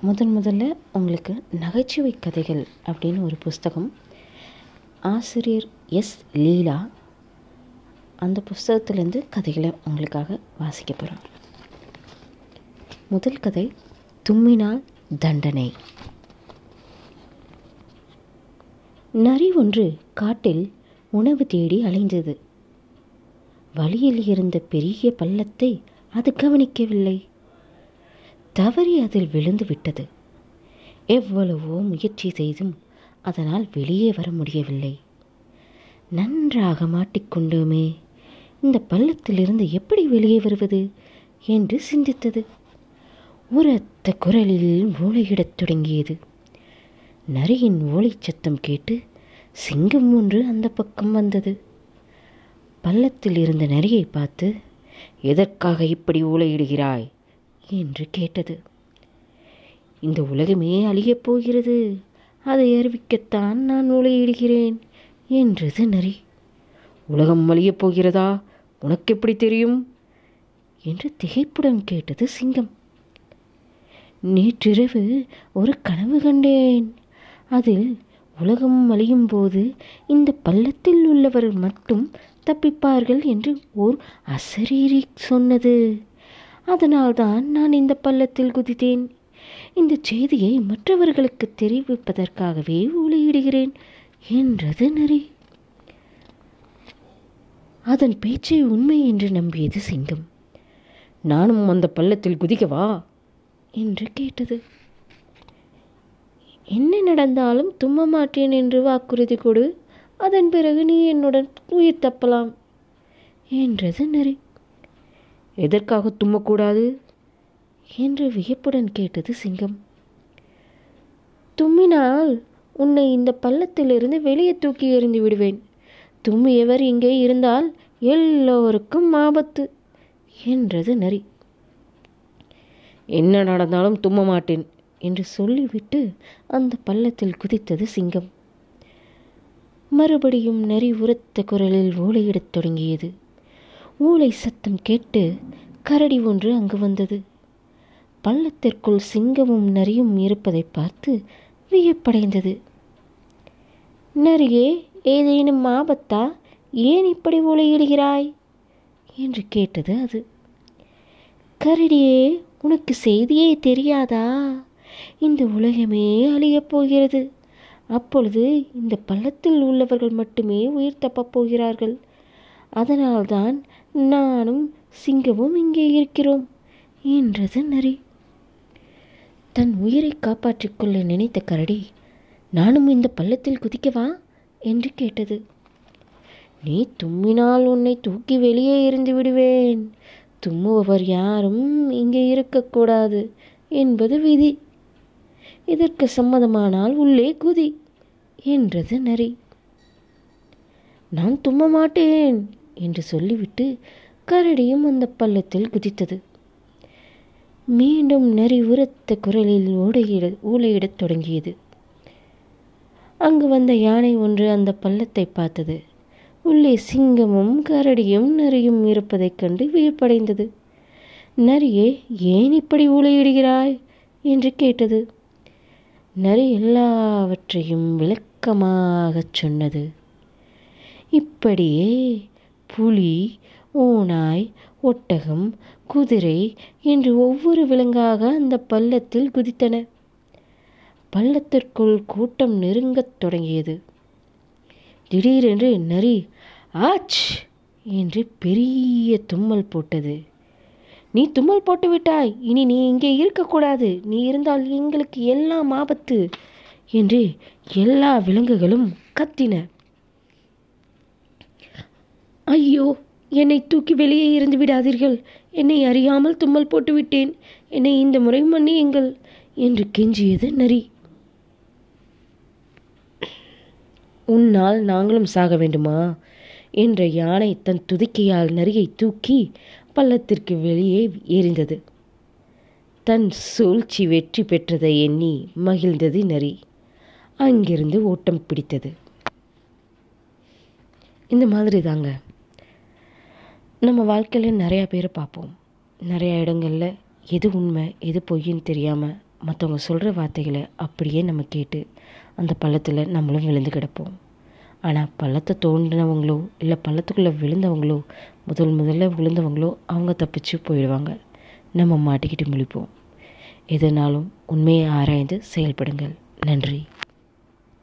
முதன் முதல்ல உங்களுக்கு நகைச்சுவை கதைகள் அப்படின்னு ஒரு புஸ்தகம். ஆசிரியர் எஸ். லீலா அந்த புஸ்தகத்திலேருந்து கதைகளை உங்களுக்காக வாசிக்க போகிறோம் முதல் கதை தும்மினால் தண்டனை. நரி ஒன்று காட்டில் உணவு தேடி அலைந்தது. வழியில் இருந்த பெரிய பள்ளத்தை அது கவனிக்கவில்லை. தவறி அதில் விழுந்து விட்டது. எவ்வளவோ முயற்சி செய்தும் அதனால் வெளியே வர முடியவில்லை. நன்றாக மாட்டிக்கொண்டோமே இந்த பள்ளத்திலிருந்து எப்படி வெளியே வருவது என்று சிந்தித்தது. உரத்த குரலில் ஓலையிடத் தொடங்கியது. நரியின் ஓலைச் சத்தம் கேட்டு சிங்கம் ஒன்று அந்த பக்கம் வந்தது. பள்ளத்தில் இருந்த நரியை பார்த்து எதற்காக இப்படி ஊழையிடுகிறாய் என்று கேட்டது. இந்த உலகமே அழியப் போகிறது. அதை அறிவிக்கத்தான் நான் நூலையிடுகிறேன் என்றது நரி உலகம் அழியப் போகிறதா? உனக்கு எப்படி தெரியும்? என்று திகைப்புடன் கேட்டது சிங்கம். நேற்றிரவு ஒரு கனவு கண்டேன். அதில் உலகம் அழியும் போது இந்த பள்ளத்தில் உள்ளவர் மட்டும் தப்பிப்பார்கள் என்று ஓர் அசரீரி சொன்னது. அதனால்தான் நான் இந்த பள்ளத்தில் குதித்தேன். இந்த செய்தியை மற்றவர்களுக்கு தெரிவிப்பதற்காகவே ஊழியிடுகிறேன் என்றது நரி அதன் பேச்சை உண்மை என்று நம்பியது சிங்கம். நானும் அந்த பள்ளத்தில் குதிக்கவா? என்று கேட்டது. என்ன நடந்தாலும் தும்ம மாட்டேன் என்று வாக்குறுதி கொடு. அதன் பிறகு நீ என்னுடன் உயிர் தப்பலாம் என்றது நரி எதற்காக தும்மக்கூடாது? என்று வியப்புடன் கேட்டது சிங்கம். தும்மினால் உன்னை இந்த பள்ளத்திலிருந்து வெளியே தூக்கி எறிந்து விடுவேன். தும்மியவர் இங்கே இருந்தால் எல்லோருக்கும் ஆபத்து என்றது நரி. என்ன நடந்தாலும் தும்ம மாட்டேன் என்று சொல்லிவிட்டு அந்த பள்ளத்தில் குதித்தது சிங்கம். மறுபடியும் நரி உரத்த குரலில் ஓலையிடத் தொடங்கியது. ஊளை சத்தம் கேட்டு கரடி ஒன்று அங்கு வந்தது. பள்ளத்திற்குள் சிங்கமும் நரியும் இருப்பதை பார்த்து வியப்படைந்தது. நரியே ஏதேனும் ஆபத்தா? ஏன் இப்படி ஊளையிடுகிறாய் என்று கேட்டது அது. கரடியே உனக்கு செய்தியே தெரியாதா? இந்த உலகமே அழியப் போகிறது. அப்பொழுது இந்த பள்ளத்தில் உள்ளவர்கள் மட்டுமே உயிர் தப்பப் போகிறார்கள். அதனால்தான் நானும் சிங்கமும் இங்கே இருக்கிறோம் என்றது நரி. தன் உயிரை காப்பாற்றிக் கொள்ள நினைத்த கரடி நானும் இந்த பள்ளத்தில் குதிக்கவா என்று கேட்டது. நீ தும்மினால் உன்னை தூக்கி வெளியே இருந்து விடுவேன். தும்முபவர் யாரும் இங்கே இருக்கக்கூடாது என்பது விதி. இதற்கு சம்மதமானால் உள்ளே குதி என்றது நரி. நான் தும்ம மாட்டேன் என்று சொல்லிவிட்டு கரடியும் அந்த பள்ளத்தில் குதித்தது. மீண்டும் நரி உரத்த குரலில் ஓடையிட ஊழையிடத் தொடங்கியது. அங்கு வந்த யானை ஒன்று அந்த பள்ளத்தை பார்த்தது. உள்ளே சிங்கமும் கரடியும் நரியும் இருப்பதைக் கண்டு வியப்படைந்தது. நரியே ஏன் இப்படி ஊழையிடுகிறாய் என்று கேட்டது. நரி எல்லாவற்றையும் விளக்கமாகச் சொன்னது. இப்படியே புலி ஓநாய் ஒட்டகம் குதிரை என்று ஒவ்வொரு விலங்காக அந்த பள்ளத்தில் குதித்தன. பள்ளத்திற்குள் கூட்டம் நெருங்கத் தொடங்கியது. திடீரென்று நரி ஆச்! என்று பெரிய தும்மல் போட்டது. நீ தும்மல் போட்டு விட்டாய். இனி நீ இங்கே இருக்கக்கூடாது நீ இருந்தால் எங்களுக்கு எல்லாம் ஆபத்து என்று எல்லா விலங்குகளும் கத்தின. ஐயோ என்னை தூக்கி வெளியே இருந்து விடாதீர்கள். என்னை அறியாமல் தும்மல் போட்டுவிட்டேன். என்னை இந்த முறை மன்னியுங்கள் என்று கெஞ்சியது நரி. உன்னால் நாங்களும் சாக வேண்டுமா? என்ற யானை தன் துதிக்கையால் நரியை தூக்கி பள்ளத்திற்கு வெளியே எறிந்தது தன் சூழ்ச்சி வெற்றி பெற்றதை எண்ணி மகிழ்ந்தது நரி. அங்கிருந்து ஓட்டம் பிடித்தது. இந்த மாதிரி தாங்க. நம்ம வாழ்க்கையில் நிறையா பேரை பார்ப்போம். நிறையா இடங்களில் எது உண்மை எது பொய்ன்னு தெரியாமல் மற்றவங்க சொல்கிற வார்த்தைகளை அப்படியே நம்ம கேட்டு அந்த பள்ளத்தில் நம்மளும் விழுந்து கிடப்போம். ஆனால் பள்ளத்தை தோண்டினவங்களோ இல்லை பள்ளத்துக்குள்ளே விழுந்தவங்களோ முதல் முதல்ல விழுந்தவங்களோ அவங்க தப்பிச்சு போயிடுவாங்க. நம்ம மாட்டிக்கிட்டு முழிப்போம். எதுனாலும் உண்மையை ஆராய்ந்து செயல்படுங்கள். நன்றி.